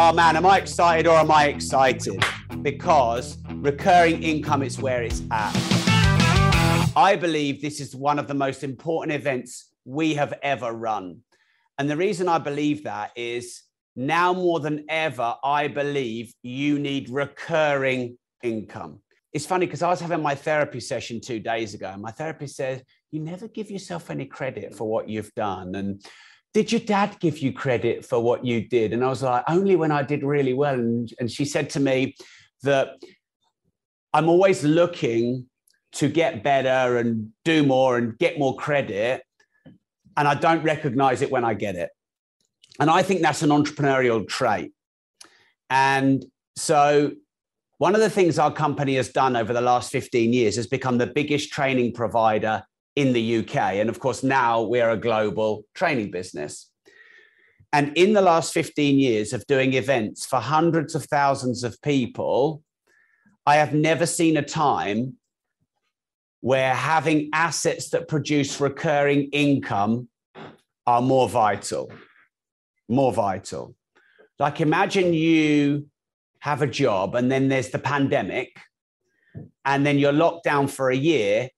oh man, am I excited or am I excited? Because recurring income is where it's at. I believe this is one of the most important events we have ever run. And the reason I believe that is now more than ever, I believe you need recurring income. It's funny because I was having my therapy session two days ago, and my therapist said, You never give yourself any credit for what you've done. And did your dad give you credit for what you did? And I was like, only when I did really well. And, and she said to me that I'm always looking to get better and do more and get more credit. And I don't recognize it when I get it. And I think that's an entrepreneurial trait. And so, one of the things our company has done over the last 15 years has become the biggest training provider in the UK. And of course, now we're a global training business. And in the last 15 years of doing events for hundreds of thousands of people, I have never seen a time where having assets that produce recurring income are more vital. More vital. Like imagine you have a job and then there's the pandemic and then you're locked down for a year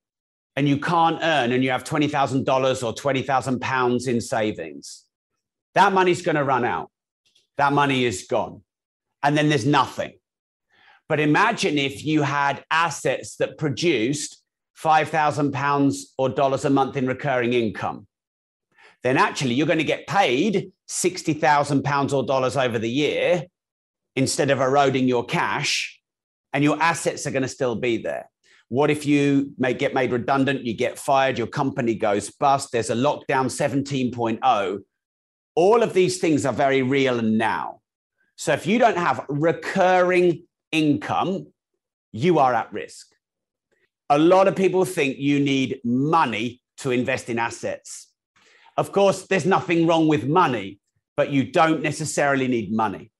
and you can't earn and you have $20,000 or 20,000 pounds in savings, that money's going to run out. That money is gone. And then there's nothing. But imagine if you had assets that produced 5,000 pounds or dollars a month in recurring income. Then actually you're going to get paid 60,000 pounds or dollars over the year instead of eroding your cash and your assets are going to still be there. What if you may get made redundant, you get fired, your company goes bust, there's a lockdown 17.0. All of these things are very real now. So if you don't have recurring income, you are at risk. A lot of people think you need money to invest in assets. Of course, there's nothing wrong with money, but you don't necessarily need money.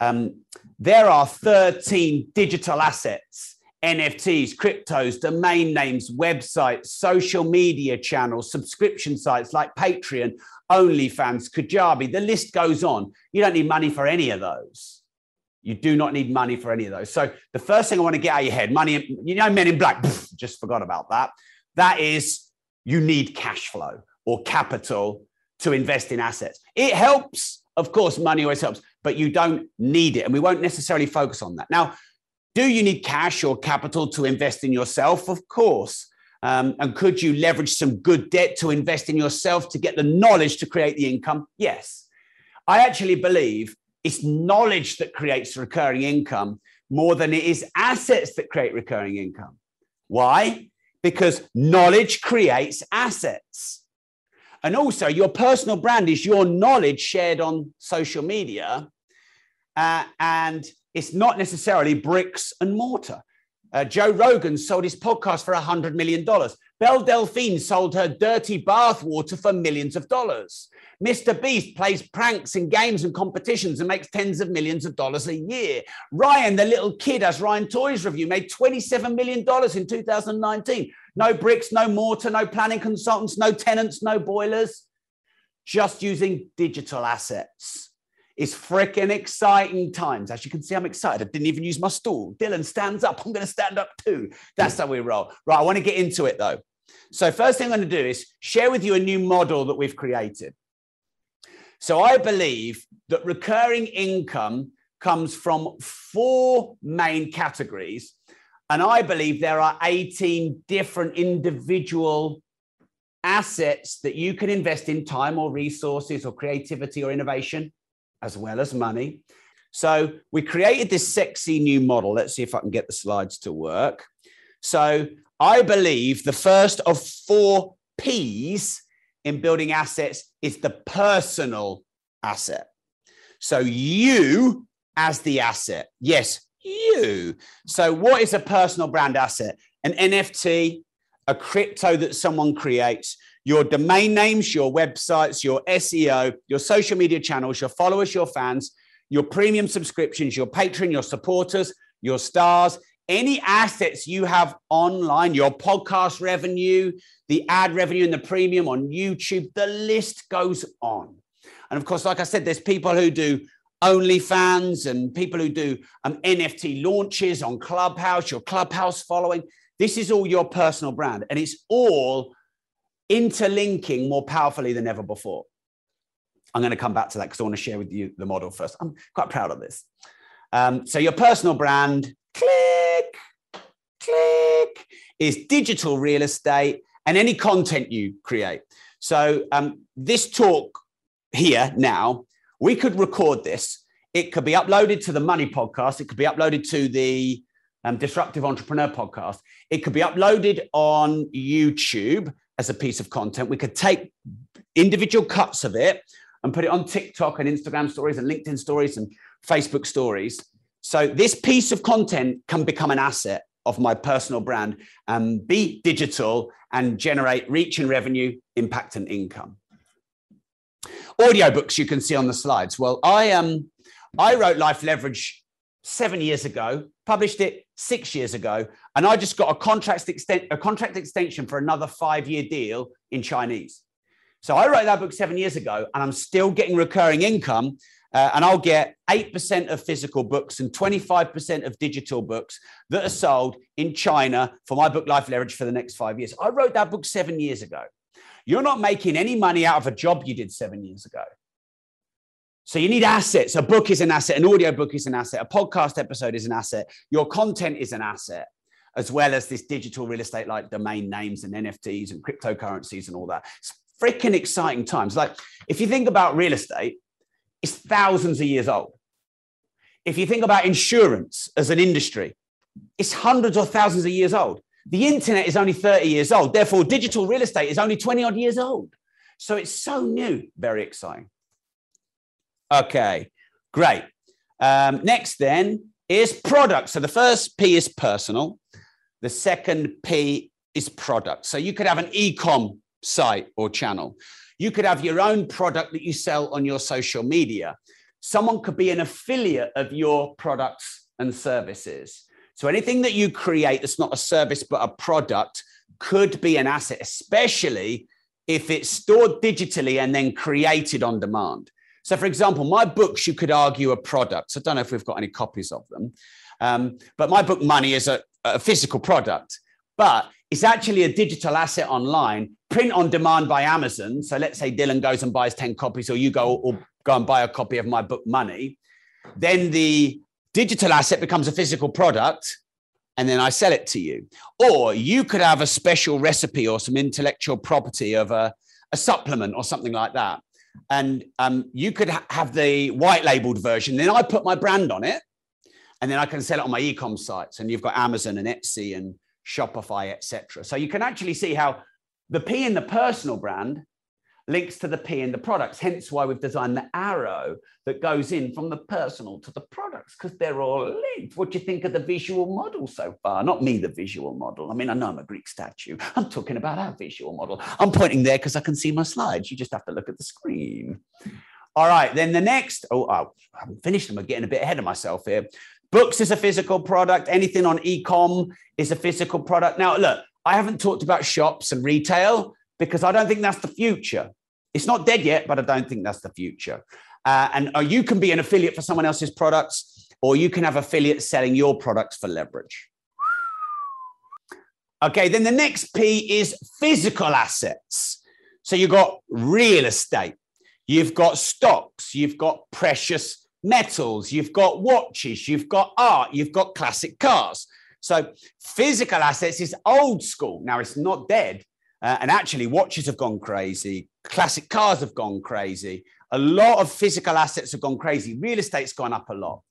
Um, there are 13 digital assets NFTs, cryptos, domain names, websites, social media channels, subscription sites like Patreon, OnlyFans, Kajabi, the list goes on. You don't need money for any of those. You do not need money for any of those. So the first thing I want to get out of your head, money, you know, men in black, just forgot about that. That is, you need cash flow or capital to invest in assets. It helps, of course, money always helps, but you don't need it. And we won't necessarily focus on that. Now, do you need cash or capital to invest in yourself? Of course. Um, and could you leverage some good debt to invest in yourself to get the knowledge to create the income? Yes. I actually believe it's knowledge that creates recurring income more than it is assets that create recurring income. Why? Because knowledge creates assets. And also, your personal brand is your knowledge shared on social media. Uh, and it's not necessarily bricks and mortar. Uh, Joe Rogan sold his podcast for $100 million. Belle Delphine sold her dirty bathwater for millions of dollars. Mr. Beast plays pranks in games and competitions and makes tens of millions of dollars a year. Ryan, the little kid, as Ryan Toys Review, made $27 million in 2019. No bricks, no mortar, no planning consultants, no tenants, no boilers, just using digital assets. It's freaking exciting times. As you can see, I'm excited. I didn't even use my stool. Dylan stands up. I'm going to stand up too. That's how we roll. Right. I want to get into it though. So, first thing I'm going to do is share with you a new model that we've created. So, I believe that recurring income comes from four main categories. And I believe there are 18 different individual assets that you can invest in time or resources or creativity or innovation as well as money. So we created this sexy new model. Let's see if I can get the slides to work. So I believe the first of four P's in building assets is the personal asset. So you as the asset. Yes, you. So what is a personal brand asset? An NFT, a crypto that someone creates, your domain names, your websites, your SEO, your social media channels, your followers, your fans, your premium subscriptions, your Patreon, your supporters, your stars, any assets you have online, your podcast revenue, the ad revenue and the premium on YouTube, the list goes on. And of course, like I said, there's people who do OnlyFans and people who do um, NFT launches on Clubhouse, your Clubhouse following. This is all your personal brand, and it's all interlinking more powerfully than ever before. I'm going to come back to that because I want to share with you the model first. I'm quite proud of this. Um, so, your personal brand, click, click, is digital real estate and any content you create. So, um, this talk here now, we could record this. It could be uploaded to the Money Podcast. It could be uploaded to the um, Disruptive Entrepreneur Podcast. It could be uploaded on YouTube as a piece of content. We could take individual cuts of it and put it on TikTok and Instagram stories and LinkedIn stories and Facebook stories. So this piece of content can become an asset of my personal brand and be digital and generate reach and revenue, impact and income. Audiobooks you can see on the slides. Well, I um I wrote Life Leverage seven years ago, published it six years ago, and I just got a contract extent a contract extension for another five year deal in Chinese. So I wrote that book seven years ago, and I'm still getting recurring income. Uh, and I'll get 8% of physical books and 25% of digital books that are sold in China for my book Life Leverage for the next five years. I wrote that book seven years ago. You're not making any money out of a job you did seven years ago. So you need assets. A book is an asset, an audio book is an asset, a podcast episode is an asset, your content is an asset, as well as this digital real estate like domain names and NFTs and cryptocurrencies and all that. It's freaking exciting times. Like if you think about real estate, it's thousands of years old. If you think about insurance as an industry, it's hundreds or thousands of years old. The internet is only 30 years old. Therefore, digital real estate is only 20 odd years old. So it's so new, very exciting. Okay, great. Um, next, then, is product. So the first P is personal, the second P is product. So you could have an e com site or channel. You could have your own product that you sell on your social media. Someone could be an affiliate of your products and services. So anything that you create that's not a service but a product could be an asset, especially if it's stored digitally and then created on demand. So, for example, my books, you could argue, are products. I don't know if we've got any copies of them, um, but my book Money is a, a physical product, but it's actually a digital asset online, print on demand by Amazon. So, let's say Dylan goes and buys 10 copies, or you go or go and buy a copy of my book Money. Then the digital asset becomes a physical product and then I sell it to you. Or you could have a special recipe or some intellectual property of a, a supplement or something like that and um, you could ha- have the white labeled version. Then I put my brand on it, and then I can sell it on my e-com sites. And you've got Amazon and Etsy and Shopify, etc. So you can actually see how the P in the personal brand links to the P in the products. Hence why we've designed the arrow that goes in from the personal to the products because they're all linked. What do you think of the visual model so far? Not me, the visual model. I mean, I know I'm a Greek statue. I'm talking about our visual model. I'm pointing there because I can see my slides. You just have to look at the screen. All right, then the next, oh, oh I haven't finished them. I'm getting a bit ahead of myself here. Books is a physical product. Anything on e-com is a physical product. Now, look, I haven't talked about shops and retail because I don't think that's the future. It's not dead yet, but I don't think that's the future. Uh, and uh, you can be an affiliate for someone else's products, or you can have affiliates selling your products for leverage. Okay, then the next P is physical assets. So you've got real estate, you've got stocks, you've got precious metals, you've got watches, you've got art, you've got classic cars. So physical assets is old school. Now it's not dead, uh, and actually, watches have gone crazy. Classic cars have gone crazy. A lot of physical assets have gone crazy. Real estate's gone up a lot.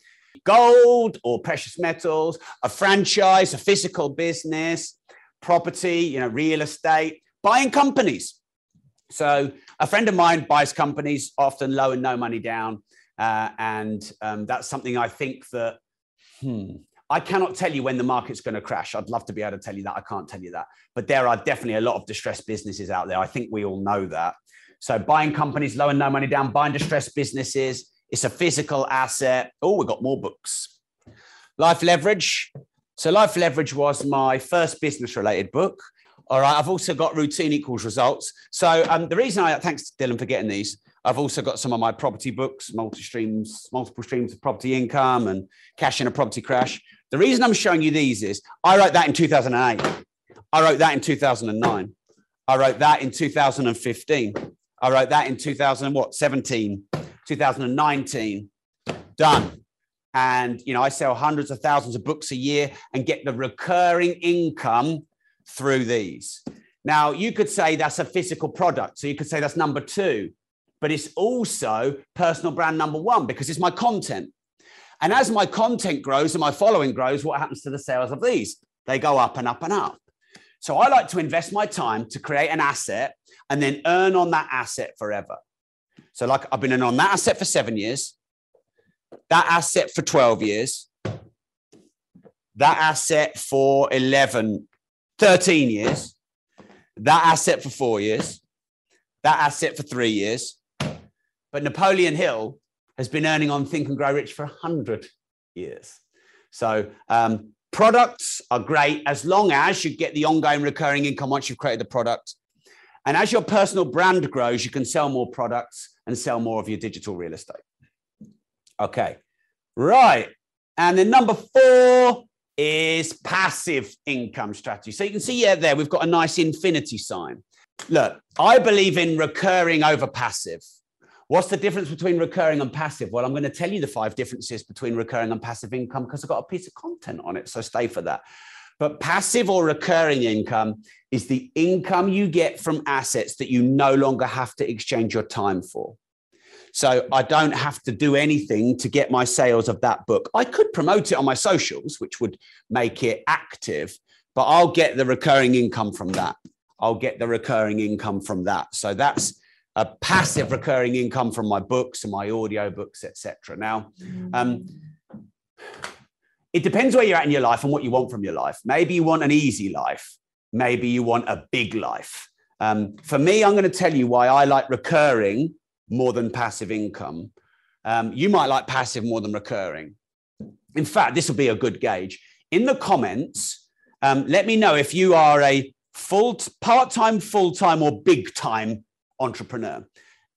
Gold or precious metals, a franchise, a physical business, property, you know, real estate, buying companies. So a friend of mine buys companies, often low and no money down. Uh, and um, that's something I think that hmm, I cannot tell you when the market's going to crash. I'd love to be able to tell you that. I can't tell you that. But there are definitely a lot of distressed businesses out there. I think we all know that. So buying companies low and no money down, buying distressed businesses, it's a physical asset. Oh, we've got more books. Life Leverage. So Life Leverage was my first business related book. All right. I've also got routine equals results. So um, the reason I thanks Dylan for getting these. I've also got some of my property books, multi streams, multiple streams of property income and cash in a property crash. The reason I'm showing you these is I wrote that in 2008. I wrote that in 2009. I wrote that in 2015. I wrote that in 2000 what 17, 2019. Done. And you know, I sell hundreds of thousands of books a year and get the recurring income through these. Now, you could say that's a physical product. So you could say that's number two, but it's also personal brand number one because it's my content. And as my content grows and my following grows, what happens to the sales of these? They go up and up and up. So I like to invest my time to create an asset and then earn on that asset forever. So, like I've been on that asset for seven years, that asset for 12 years, that asset for 11, 13 years, that asset for four years, that asset for three years. But Napoleon Hill has been earning on Think and Grow Rich for 100 years. So, um, products are great as long as you get the ongoing recurring income once you've created the product. And as your personal brand grows, you can sell more products and sell more of your digital real estate. Okay, right. And then number four is passive income strategy. So you can see, yeah, there we've got a nice infinity sign. Look, I believe in recurring over passive. What's the difference between recurring and passive? Well, I'm going to tell you the five differences between recurring and passive income because I've got a piece of content on it. So stay for that. But passive or recurring income is the income you get from assets that you no longer have to exchange your time for. So I don't have to do anything to get my sales of that book. I could promote it on my socials, which would make it active, but I'll get the recurring income from that. I'll get the recurring income from that. So that's a passive recurring income from my books and my audio books, etc. Now, um, it depends where you're at in your life and what you want from your life. Maybe you want an easy life. Maybe you want a big life. Um, for me, I'm going to tell you why I like recurring more than passive income. Um, you might like passive more than recurring. In fact, this will be a good gauge. In the comments, um, let me know if you are a full, part-time, full-time, or big-time entrepreneur?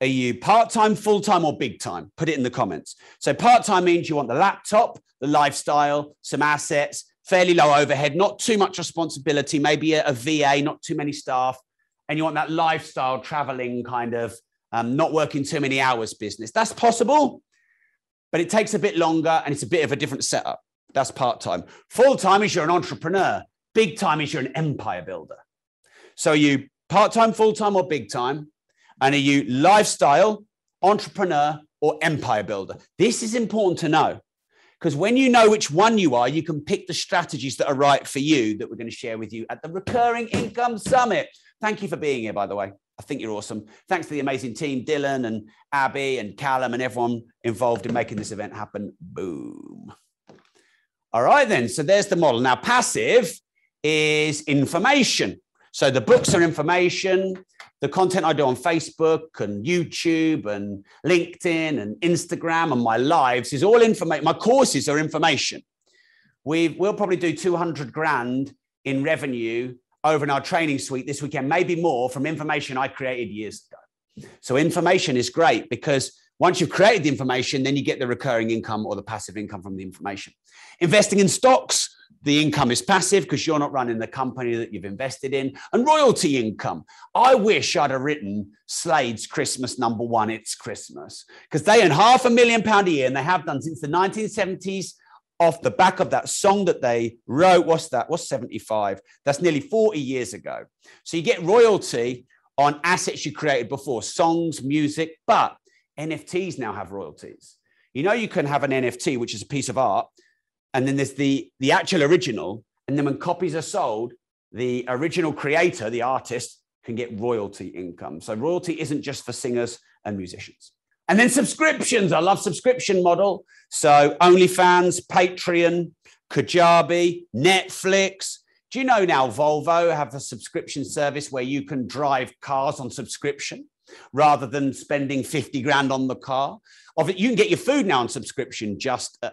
Are you part time, full time, or big time? Put it in the comments. So, part time means you want the laptop, the lifestyle, some assets, fairly low overhead, not too much responsibility, maybe a, a VA, not too many staff. And you want that lifestyle, traveling kind of, um, not working too many hours business. That's possible, but it takes a bit longer and it's a bit of a different setup. That's part time. Full time is you're an entrepreneur, big time is you're an empire builder. So, you part time, full time, or big time? And are you lifestyle, entrepreneur, or empire builder? This is important to know because when you know which one you are, you can pick the strategies that are right for you that we're going to share with you at the Recurring Income Summit. Thank you for being here, by the way. I think you're awesome. Thanks to the amazing team, Dylan and Abby and Callum and everyone involved in making this event happen. Boom. All right, then. So there's the model. Now, passive is information. So the books are information the content I do on Facebook and YouTube and LinkedIn and Instagram and my lives is all information. My courses are information. we will probably do 200 grand in revenue over in our training suite this weekend, maybe more from information I created years ago. So information is great because once you've created the information, then you get the recurring income or the passive income from the information. Investing in stocks, the income is passive because you're not running the company that you've invested in. And royalty income. I wish I'd have written Slade's Christmas number one, It's Christmas, because they earn half a million pound a year and they have done since the 1970s off the back of that song that they wrote. What's that? What's 75? That's nearly 40 years ago. So you get royalty on assets you created before, songs, music, but NFTs now have royalties. You know, you can have an NFT, which is a piece of art, and then there's the the actual original. And then when copies are sold the original creator the artist can get royalty income. So royalty isn't just for singers and musicians. And then subscriptions. I love subscription model. So onlyfans patreon kajabi netflix. Do you know now volvo have a subscription service where you can drive cars on subscription rather than spending 50 grand on the car of it. You can get your food now on subscription. Just uh,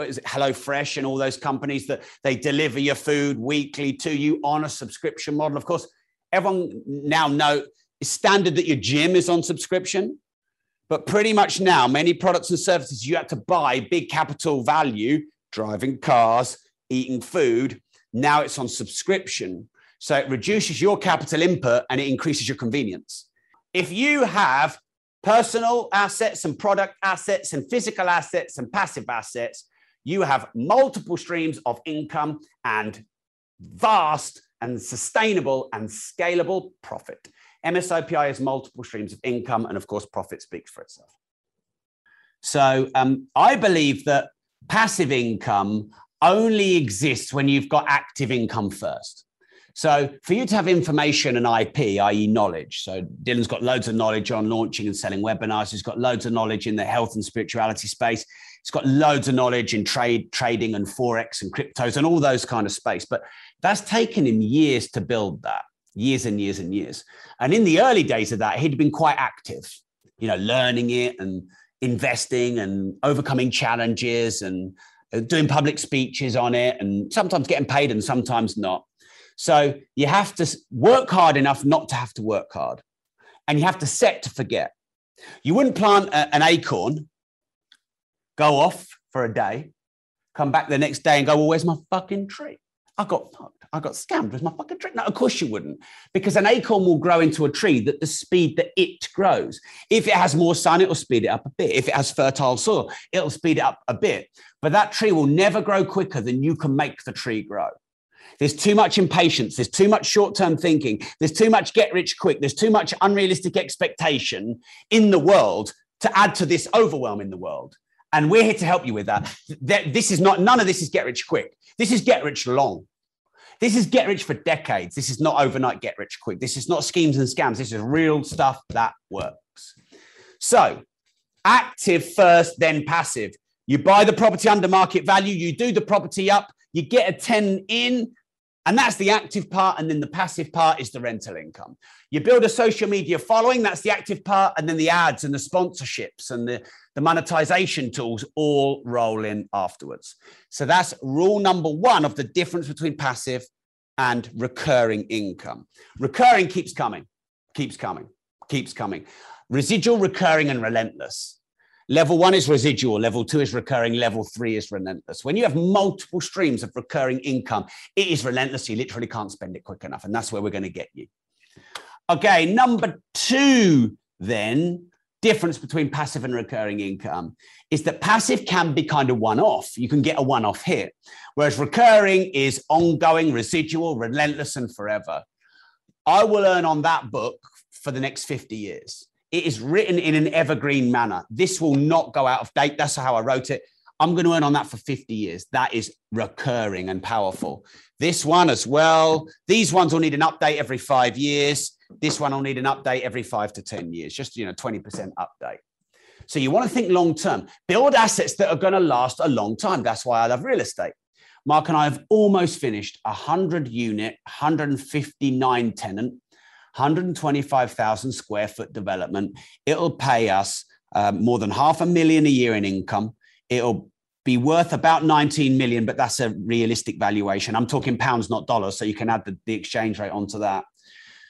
is it HelloFresh and all those companies that they deliver your food weekly to you on a subscription model. Of course, everyone now know it's standard that your gym is on subscription. But pretty much now, many products and services you have to buy big capital value, driving cars, eating food. Now it's on subscription. So it reduces your capital input and it increases your convenience. If you have personal assets and product assets and physical assets and passive assets, you have multiple streams of income and vast and sustainable and scalable profit. MSOPI is multiple streams of income, and of course, profit speaks for itself. So um, I believe that passive income only exists when you've got active income first. So for you to have information and IP, i.e., knowledge. So Dylan's got loads of knowledge on launching and selling webinars. He's got loads of knowledge in the health and spirituality space. He's got loads of knowledge in trade, trading, and forex and cryptos and all those kind of space. But that's taken him years to build that years and years and years. And in the early days of that, he'd been quite active, you know, learning it and investing and overcoming challenges and uh, doing public speeches on it and sometimes getting paid and sometimes not. So you have to work hard enough not to have to work hard. And you have to set to forget. You wouldn't plant a, an acorn, go off for a day, come back the next day and go, well, where's my fucking tree? I got fucked. I got scammed with my fucking tree. No, of course you wouldn't, because an acorn will grow into a tree at the speed that it grows. If it has more sun, it will speed it up a bit. If it has fertile soil, it'll speed it up a bit. But that tree will never grow quicker than you can make the tree grow. There's too much impatience. There's too much short term thinking. There's too much get rich quick. There's too much unrealistic expectation in the world to add to this overwhelm in the world. And we're here to help you with that. This is not, none of this is get rich quick. This is get rich long. This is get rich for decades. This is not overnight get rich quick. This is not schemes and scams. This is real stuff that works. So, active first, then passive. You buy the property under market value, you do the property up, you get a 10 in, and that's the active part. And then the passive part is the rental income. You build a social media following, that's the active part. And then the ads and the sponsorships and the, the monetization tools all roll in afterwards. So that's rule number one of the difference between passive and recurring income. Recurring keeps coming, keeps coming, keeps coming. Residual, recurring, and relentless. Level one is residual, level two is recurring, level three is relentless. When you have multiple streams of recurring income, it is relentless. You literally can't spend it quick enough. And that's where we're going to get you. Okay, number two, then difference between passive and recurring income is that passive can be kind of one off. You can get a one off hit, whereas recurring is ongoing, residual, relentless, and forever. I will earn on that book for the next 50 years. It is written in an evergreen manner. This will not go out of date. That's how I wrote it. I'm going to earn on that for 50 years. That is recurring and powerful. This one as well. These ones will need an update every five years. This one will need an update every five to 10 years, just, you know, 20% update. So you want to think long term, build assets that are going to last a long time. That's why I love real estate. Mark and I have almost finished a 100 unit, 159 tenant, 125,000 square foot development. It'll pay us um, more than half a million a year in income. It'll be worth about 19 million, but that's a realistic valuation. I'm talking pounds, not dollars. So you can add the, the exchange rate onto that.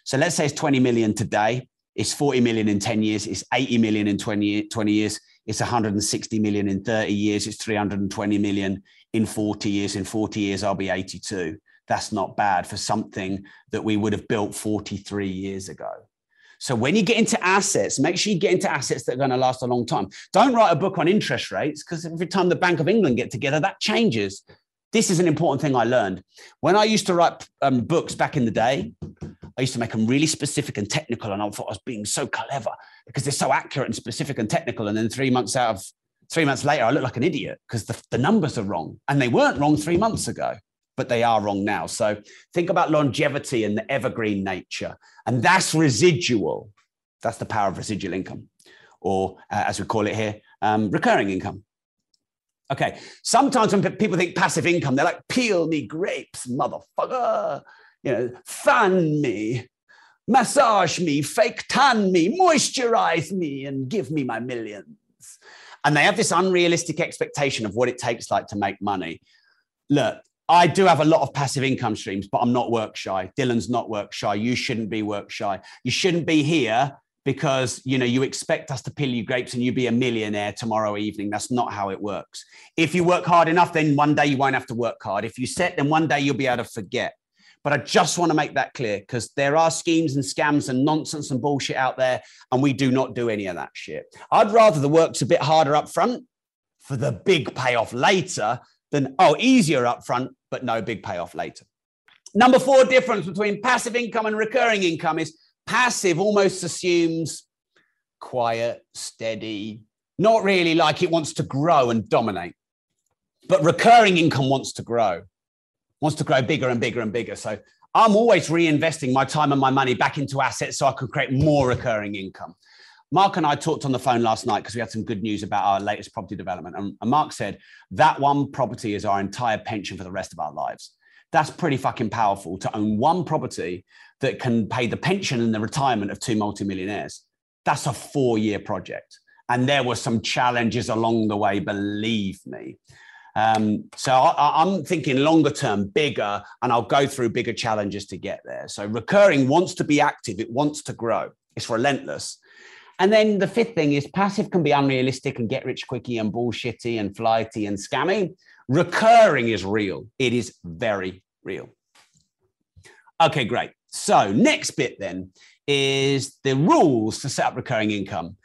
So let's say it's 20 million today. It's 40 million in 10 years. It's 80 million in 20, 20 years. It's 160 million in 30 years. It's 320 million in 40 years. In 40 years, I'll be 82. That's not bad for something that we would have built 43 years ago. So when you get into assets, make sure you get into assets that are going to last a long time. Don't write a book on interest rates because every time the Bank of England get together, that changes. This is an important thing I learned. When I used to write um, books back in the day, I used to make them really specific and technical, and I thought I was being so clever because they're so accurate and specific and technical. And then three months out of three months later, I look like an idiot because the, the numbers are wrong, and they weren't wrong three months ago, but they are wrong now. So think about longevity and the evergreen nature, and that's residual. That's the power of residual income, or uh, as we call it here, um, recurring income. Okay. Sometimes when people think passive income, they're like, peel me grapes, motherfucker you know, fan me, massage me, fake tan me, moisturize me, and give me my millions. And they have this unrealistic expectation of what it takes like to make money. Look, I do have a lot of passive income streams, but I'm not work shy. Dylan's not work shy. You shouldn't be work shy. You shouldn't be here because you know you expect us to peel you grapes and you be a millionaire tomorrow evening that's not how it works if you work hard enough then one day you won't have to work hard if you set then one day you'll be able to forget but I just want to make that clear because there are schemes and scams and nonsense and bullshit out there, and we do not do any of that shit. I'd rather the work's a bit harder up front for the big payoff later than, oh, easier up front, but no big payoff later. Number four difference between passive income and recurring income is passive almost assumes quiet, steady, not really like it wants to grow and dominate. But recurring income wants to grow wants to grow bigger and bigger and bigger. So I'm always reinvesting my time and my money back into assets so I can create more recurring income. Mark and I talked on the phone last night because we had some good news about our latest property development. And, Mark said that one property is our entire pension for the rest of our lives. That's pretty fucking powerful to own one property that can pay the pension and the retirement of two multimillionaires. That's a four year project. And there were some challenges along the way, believe me. Um, so I, am thinking longer term, bigger, and I'll go through bigger challenges to get there. So recurring wants to be active, it wants to grow, it's relentless. And then the fifth thing is passive can be unrealistic and get rich quicky and bullshitty and flighty and scammy. Recurring is real, it is very real. Okay, great. So, next bit then is the rules to set up recurring income.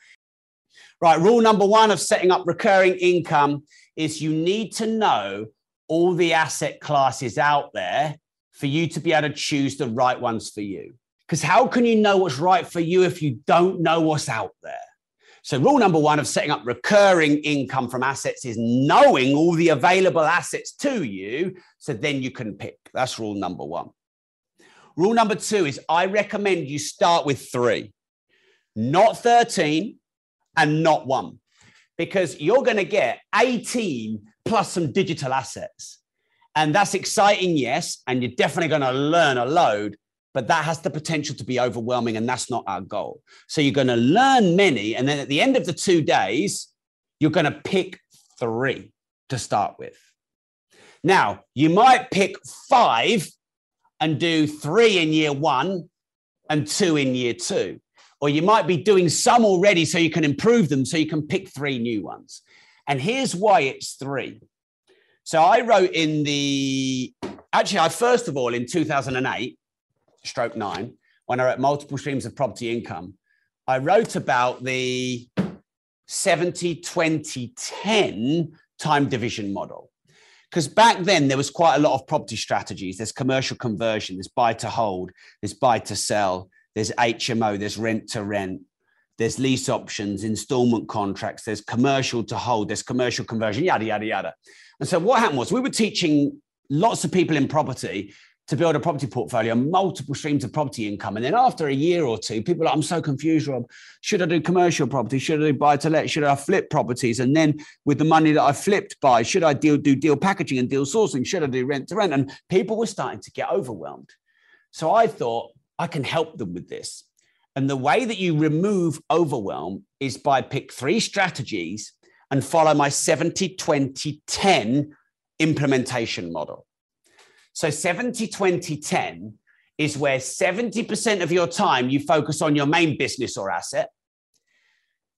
Right, rule number one of setting up recurring income is you need to know all the asset classes out there for you to be able to choose the right ones for you. Because how can you know what's right for you if you don't know what's out there? So, rule number one of setting up recurring income from assets is knowing all the available assets to you. So then you can pick. That's rule number one. Rule number two is I recommend you start with three, not 13 and not one because you're going to get 18 plus some digital assets. And that's exciting, yes. And you're definitely going to learn a load, but that has the potential to be overwhelming. And that's not our goal. So you're going to learn many. And then at the end of the two days, you're going to pick three to start with. Now, you might pick five and do three in year one and two in year two or you might be doing some already so you can improve them so you can pick three new ones. And here's why it's three. So I wrote in the, actually, I first of all in 2008, stroke nine, when I wrote multiple streams of property income, I wrote about the 70, 20, 10 time division model. Because back then there was quite a lot of property strategies. There's commercial conversion, there's buy to hold, there's buy to sell, there's HMO, there's rent to rent, there's lease options, installment contracts, there's commercial to hold, there's commercial conversion, yada, yada, yada. And so what happened was we were teaching lots of people in property to build a property portfolio, multiple streams of property income. And then after a year or two, people are I'm so confused, Rob. Should I do commercial property? Should I do buy to let? Should I flip properties? And then with the money that I flipped by, should I deal, do deal packaging and deal sourcing? Should I do rent to rent? And people were starting to get overwhelmed. So I thought, I can help them with this. And the way that you remove overwhelm is by pick three strategies and follow my 70 20 10 implementation model. So 70 20 10 is where 70% of your time you focus on your main business or asset.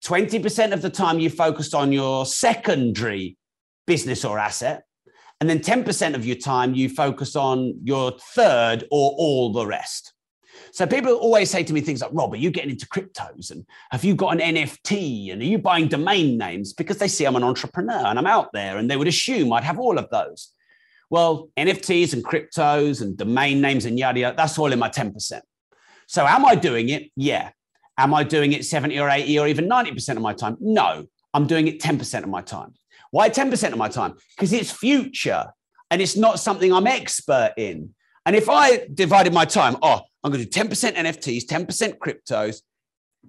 20% of the time you focus on your secondary business or asset. And then 10% of your time you focus on your third or all the rest. So people always say to me things like, Rob, are you getting into cryptos? And have you got an NFT? And are you buying domain names? Because they see I'm an entrepreneur and I'm out there and they would assume I'd have all of those. Well, NFTs and cryptos and domain names and yada, yada, that's all in my 10%. So am I doing it? Yeah. Am I doing it 70 or 80 or even 90% of my time? No, I'm doing it 10% of my time. Why 10% of my time? Because it's future and it's not something I'm expert in. And if I divided my time, oh, I'm going to do 10% NFTs, 10% cryptos,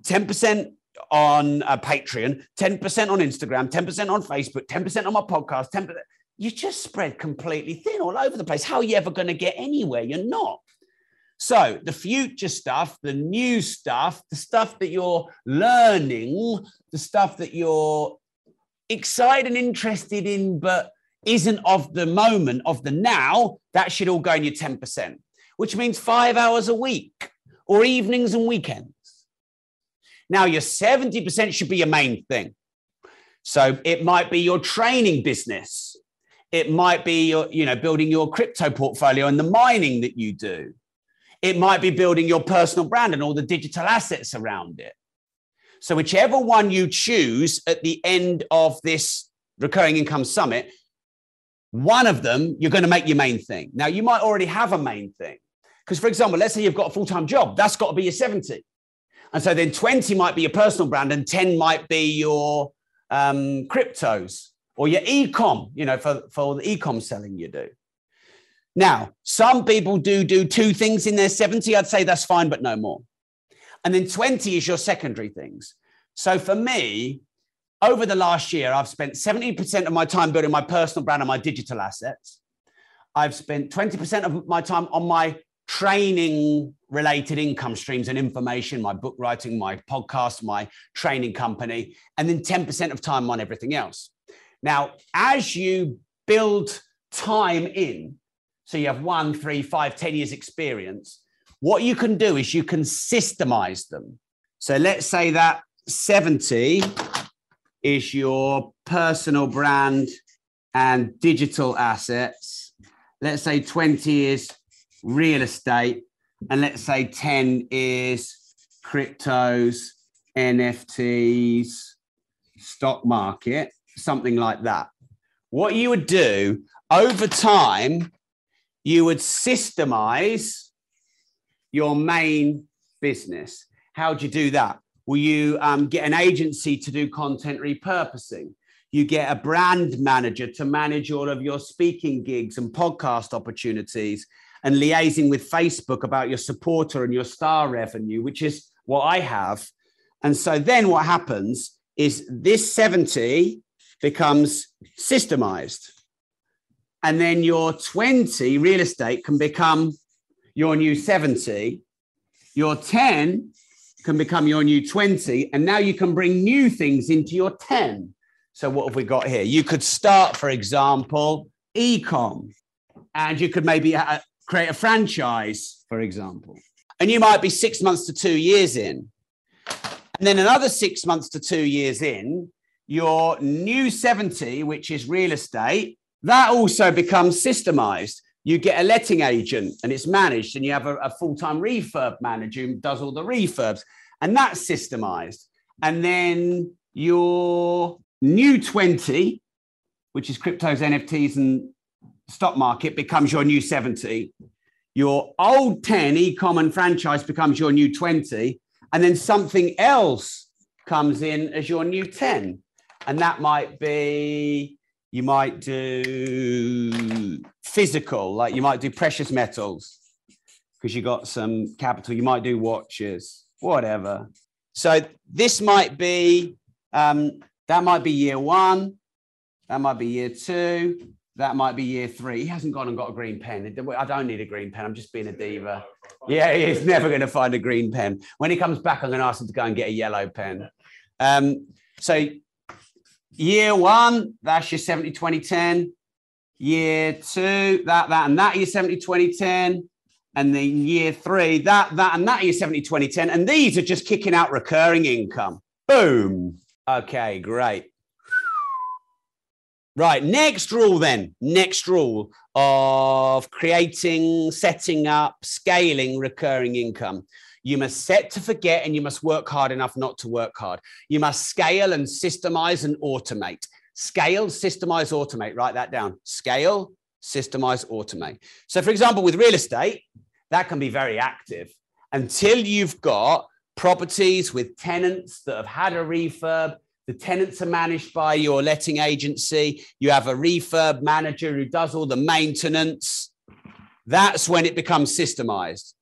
10% on uh, Patreon, 10% on Instagram, 10% on Facebook, 10% on my podcast, 10%. You just spread completely thin all over the place. How are you ever going to get anywhere? You're not. So, the future stuff, the new stuff, the stuff that you're learning, the stuff that you're excited and interested in, but isn't of the moment, of the now, that should all go in your 10% which means five hours a week or evenings and weekends. Now, your 70% should be your main thing. So it might be your training business. It might be your, you know, building your crypto portfolio and the mining that you do. It might be building your personal brand and all the digital assets around it. So whichever one you choose at the end of this recurring income summit, one of them you're going to make your main thing. Now you might already have a main thing. Because for example, let's say you've got a full-time job, that's got to be your 70. And so then 20 might be your personal brand and 10 might be your um, cryptos or your e-com, you know, for, for the e-com selling you do. Now, some people do do two things in their 70. I'd say that's fine, but no more. And then 20 is your secondary things. So for me, over the last year, I've spent 70% of my time building my personal brand and my digital assets. I've spent 20% of my time on my training related income streams and information, my book writing, my podcast, my training company, and then 10% of time on everything else. Now, as you build time in, so you have one, three, five, ten years experience, what you can do is you can systemize them. So let's say that 70 is your personal brand and digital assets. Let's say 20 is real estate, and let's say 10 is cryptos, NFTs, stock market, something like that. What you would do over time, you would systemize your main business. How do you do that? Will you um, get an agency to do content repurposing? You get a brand manager to manage all of your speaking gigs and podcast opportunities and liaising with Facebook about your supporter and your star revenue, which is what I have. And so then what happens is this 70 becomes systemized. And then your 20 real estate can become your new 70. Your 10 can become your new 20. And now you can bring new things into your 10. So, what have we got here? You could start, for example, ecom, and you could maybe uh, uh, create a franchise, for example. And you might be six months to two years in. And then another six months to two years in, your new 70, which is real estate, that also becomes systemized. You get a letting agent and it's managed, and you have a, a full time refurb manager who does all the refurbs, and that's systemized. And then your new 20, which is cryptos, NFTs, and stock market becomes your new 70. Your old 10 e-common franchise becomes your new 20. And then something else comes in as your new 10. And that might be, you might do physical, like you might do precious metals because you got some capital. You might do watches, whatever. So this might be, um, that might be year one. That might be year two. That might be year three. He hasn't gone and got a green pen. I don't need a green pen. I'm just being a diva. Yeah, he's never going to find a green pen. When he comes back, I'm going to ask him to go and get a yellow pen. Um, so, year one, that's your 70, 20, 10. Year two, that, that, and that, your 70, 20, 10. And then year three, that, that, and that, your 70, 20, 10. And these are just kicking out recurring income. Boom. Okay, great. Right, next rule then. Next rule of creating, setting up, scaling recurring income. You must set to forget and you must work hard enough not to work hard. You must scale and systemize and automate. Scale, systemize, automate. Write that down. Scale, systemize, automate. So, for example, with real estate, that can be very active until you've got properties with tenants that have had a refurb the tenants are managed by your letting agency. You have a refurb manager who does all the maintenance. That's when it becomes systemized.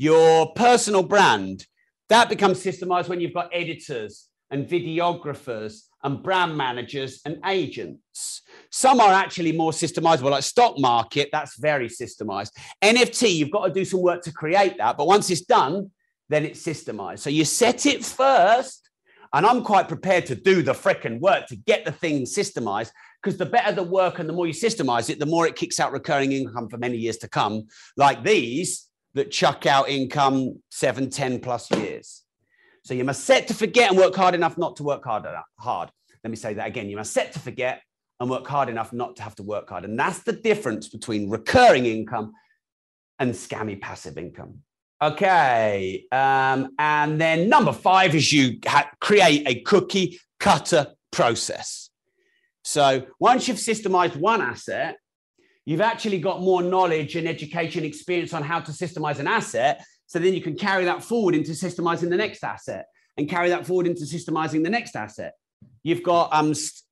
Your personal brand, that becomes systemized when you've got editors and videographers and brand managers and agents. Some are actually more systemizable, like stock market, that's very systemized. NFT, you've got to do some work to create that, but once it's done, then it's systemized. So you set it first and I'm quite prepared to do the frickin' work to get the thing systemized because the better the work and the more you systemize it, the more it kicks out recurring income for many years to come, like these that chuck out income seven, 10 plus years. So you must set to forget and work hard enough not to work hard. Hard. Let me say that again. You must set to forget and work hard enough not to have to work hard. And that's the difference between recurring income and scammy passive income. Okay. Um, and then number five is you ha- create a cookie cutter process. So once you've systemized one asset, you've actually got more knowledge and education experience on how to systemize an asset. So then you can carry that forward into systemizing the next asset and carry that forward into systemizing the next asset. You've got um, st-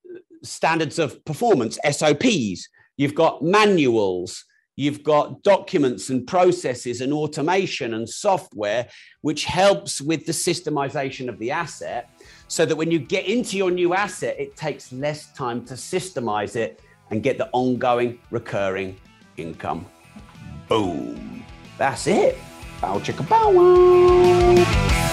standards of performance, SOPs. You've got manuals. You've got documents and processes and automation and software, which helps with the systemization of the asset so that when you get into your new asset, it takes less time to systemize it and get the ongoing recurring income. Boom. That's it. Bow chicka bow wow.